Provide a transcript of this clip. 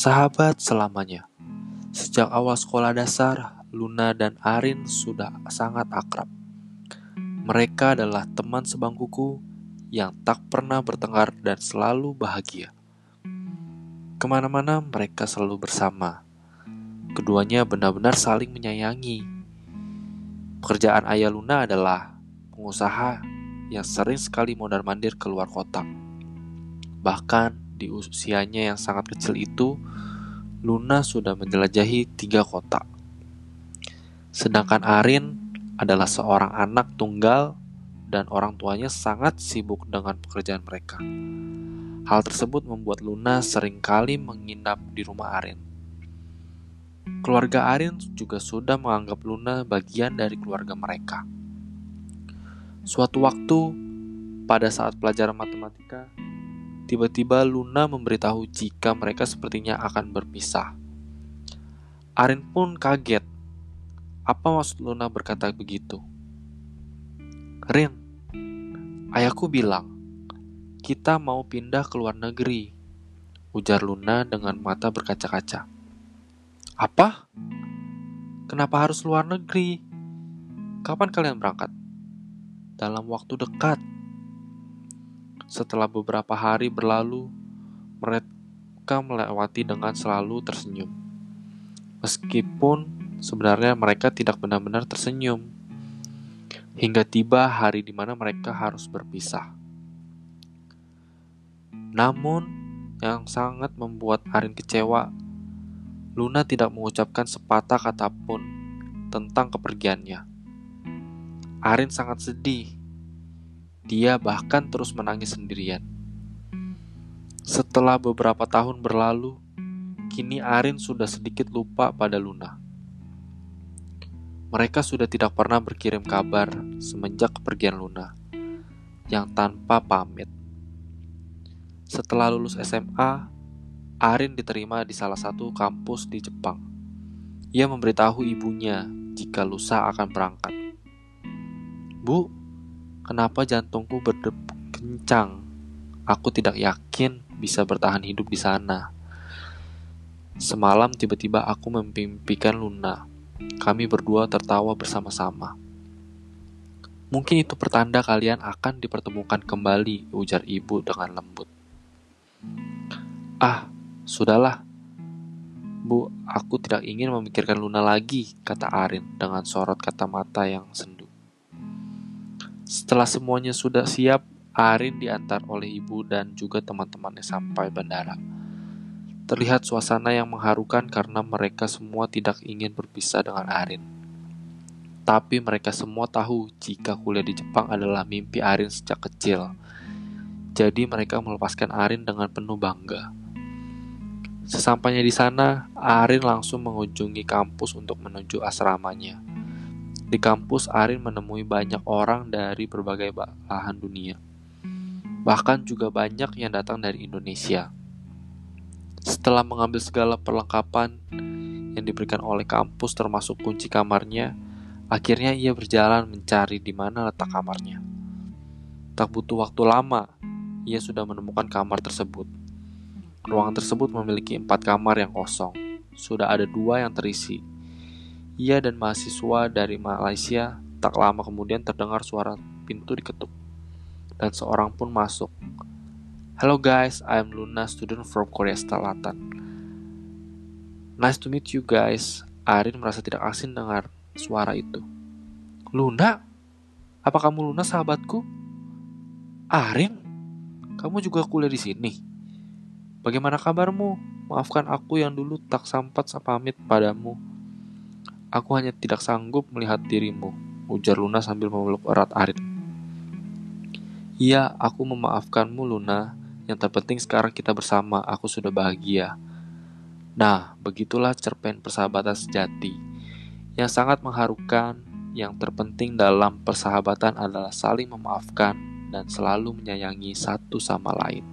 Sahabat selamanya. Sejak awal sekolah dasar, Luna dan Arin sudah sangat akrab. Mereka adalah teman sebangkuku yang tak pernah bertengkar dan selalu bahagia. Ke mana-mana mereka selalu bersama. Keduanya benar-benar saling menyayangi. Pekerjaan ayah Luna adalah pengusaha yang sering sekali mondar-mandir keluar kota. Bahkan di usianya yang sangat kecil itu, Luna sudah menjelajahi tiga kota. Sedangkan Arin adalah seorang anak tunggal dan orang tuanya sangat sibuk dengan pekerjaan mereka. Hal tersebut membuat Luna sering kali menginap di rumah Arin. Keluarga Arin juga sudah menganggap Luna bagian dari keluarga mereka. Suatu waktu, pada saat pelajaran matematika, Tiba-tiba Luna memberitahu jika mereka sepertinya akan berpisah. Arin pun kaget. Apa maksud Luna berkata begitu? Rin, ayahku bilang, kita mau pindah ke luar negeri. Ujar Luna dengan mata berkaca-kaca. Apa? Kenapa harus luar negeri? Kapan kalian berangkat? Dalam waktu dekat, setelah beberapa hari berlalu, mereka melewati dengan selalu tersenyum. Meskipun sebenarnya mereka tidak benar-benar tersenyum, hingga tiba hari di mana mereka harus berpisah. Namun, yang sangat membuat Arin kecewa, Luna tidak mengucapkan sepatah kata pun tentang kepergiannya. Arin sangat sedih dia bahkan terus menangis sendirian. Setelah beberapa tahun berlalu, kini Arin sudah sedikit lupa pada Luna. Mereka sudah tidak pernah berkirim kabar semenjak kepergian Luna, yang tanpa pamit. Setelah lulus SMA, Arin diterima di salah satu kampus di Jepang. Ia memberitahu ibunya jika lusa akan berangkat. Bu, Kenapa jantungku berdebu kencang? Aku tidak yakin bisa bertahan hidup di sana. Semalam tiba-tiba aku memimpikan Luna. Kami berdua tertawa bersama-sama. Mungkin itu pertanda kalian akan dipertemukan kembali, ujar ibu dengan lembut. Ah, sudahlah. Bu, aku tidak ingin memikirkan Luna lagi, kata Arin dengan sorot kata mata yang sendu. Setelah semuanya sudah siap, Arin diantar oleh ibu dan juga teman-temannya sampai bandara. Terlihat suasana yang mengharukan karena mereka semua tidak ingin berpisah dengan Arin. Tapi mereka semua tahu jika kuliah di Jepang adalah mimpi Arin sejak kecil. Jadi mereka melepaskan Arin dengan penuh bangga. Sesampainya di sana, Arin langsung mengunjungi kampus untuk menuju asramanya. Di kampus, Arin menemui banyak orang dari berbagai belahan dunia. Bahkan juga banyak yang datang dari Indonesia. Setelah mengambil segala perlengkapan yang diberikan oleh kampus termasuk kunci kamarnya, akhirnya ia berjalan mencari di mana letak kamarnya. Tak butuh waktu lama, ia sudah menemukan kamar tersebut. Ruangan tersebut memiliki empat kamar yang kosong. Sudah ada dua yang terisi, ia dan mahasiswa dari Malaysia tak lama kemudian terdengar suara pintu diketuk. Dan seorang pun masuk. Hello guys, I'm Luna, student from Korea Selatan. Nice to meet you guys. Arin merasa tidak asing dengar suara itu. Luna? Apa kamu Luna sahabatku? Arin? Kamu juga kuliah di sini? Bagaimana kabarmu? Maafkan aku yang dulu tak sempat pamit padamu. Aku hanya tidak sanggup melihat dirimu, ujar Luna sambil memeluk erat Arin. Iya, aku memaafkanmu, Luna. Yang terpenting sekarang kita bersama, aku sudah bahagia. Nah, begitulah cerpen persahabatan sejati. Yang sangat mengharukan, yang terpenting dalam persahabatan adalah saling memaafkan dan selalu menyayangi satu sama lain.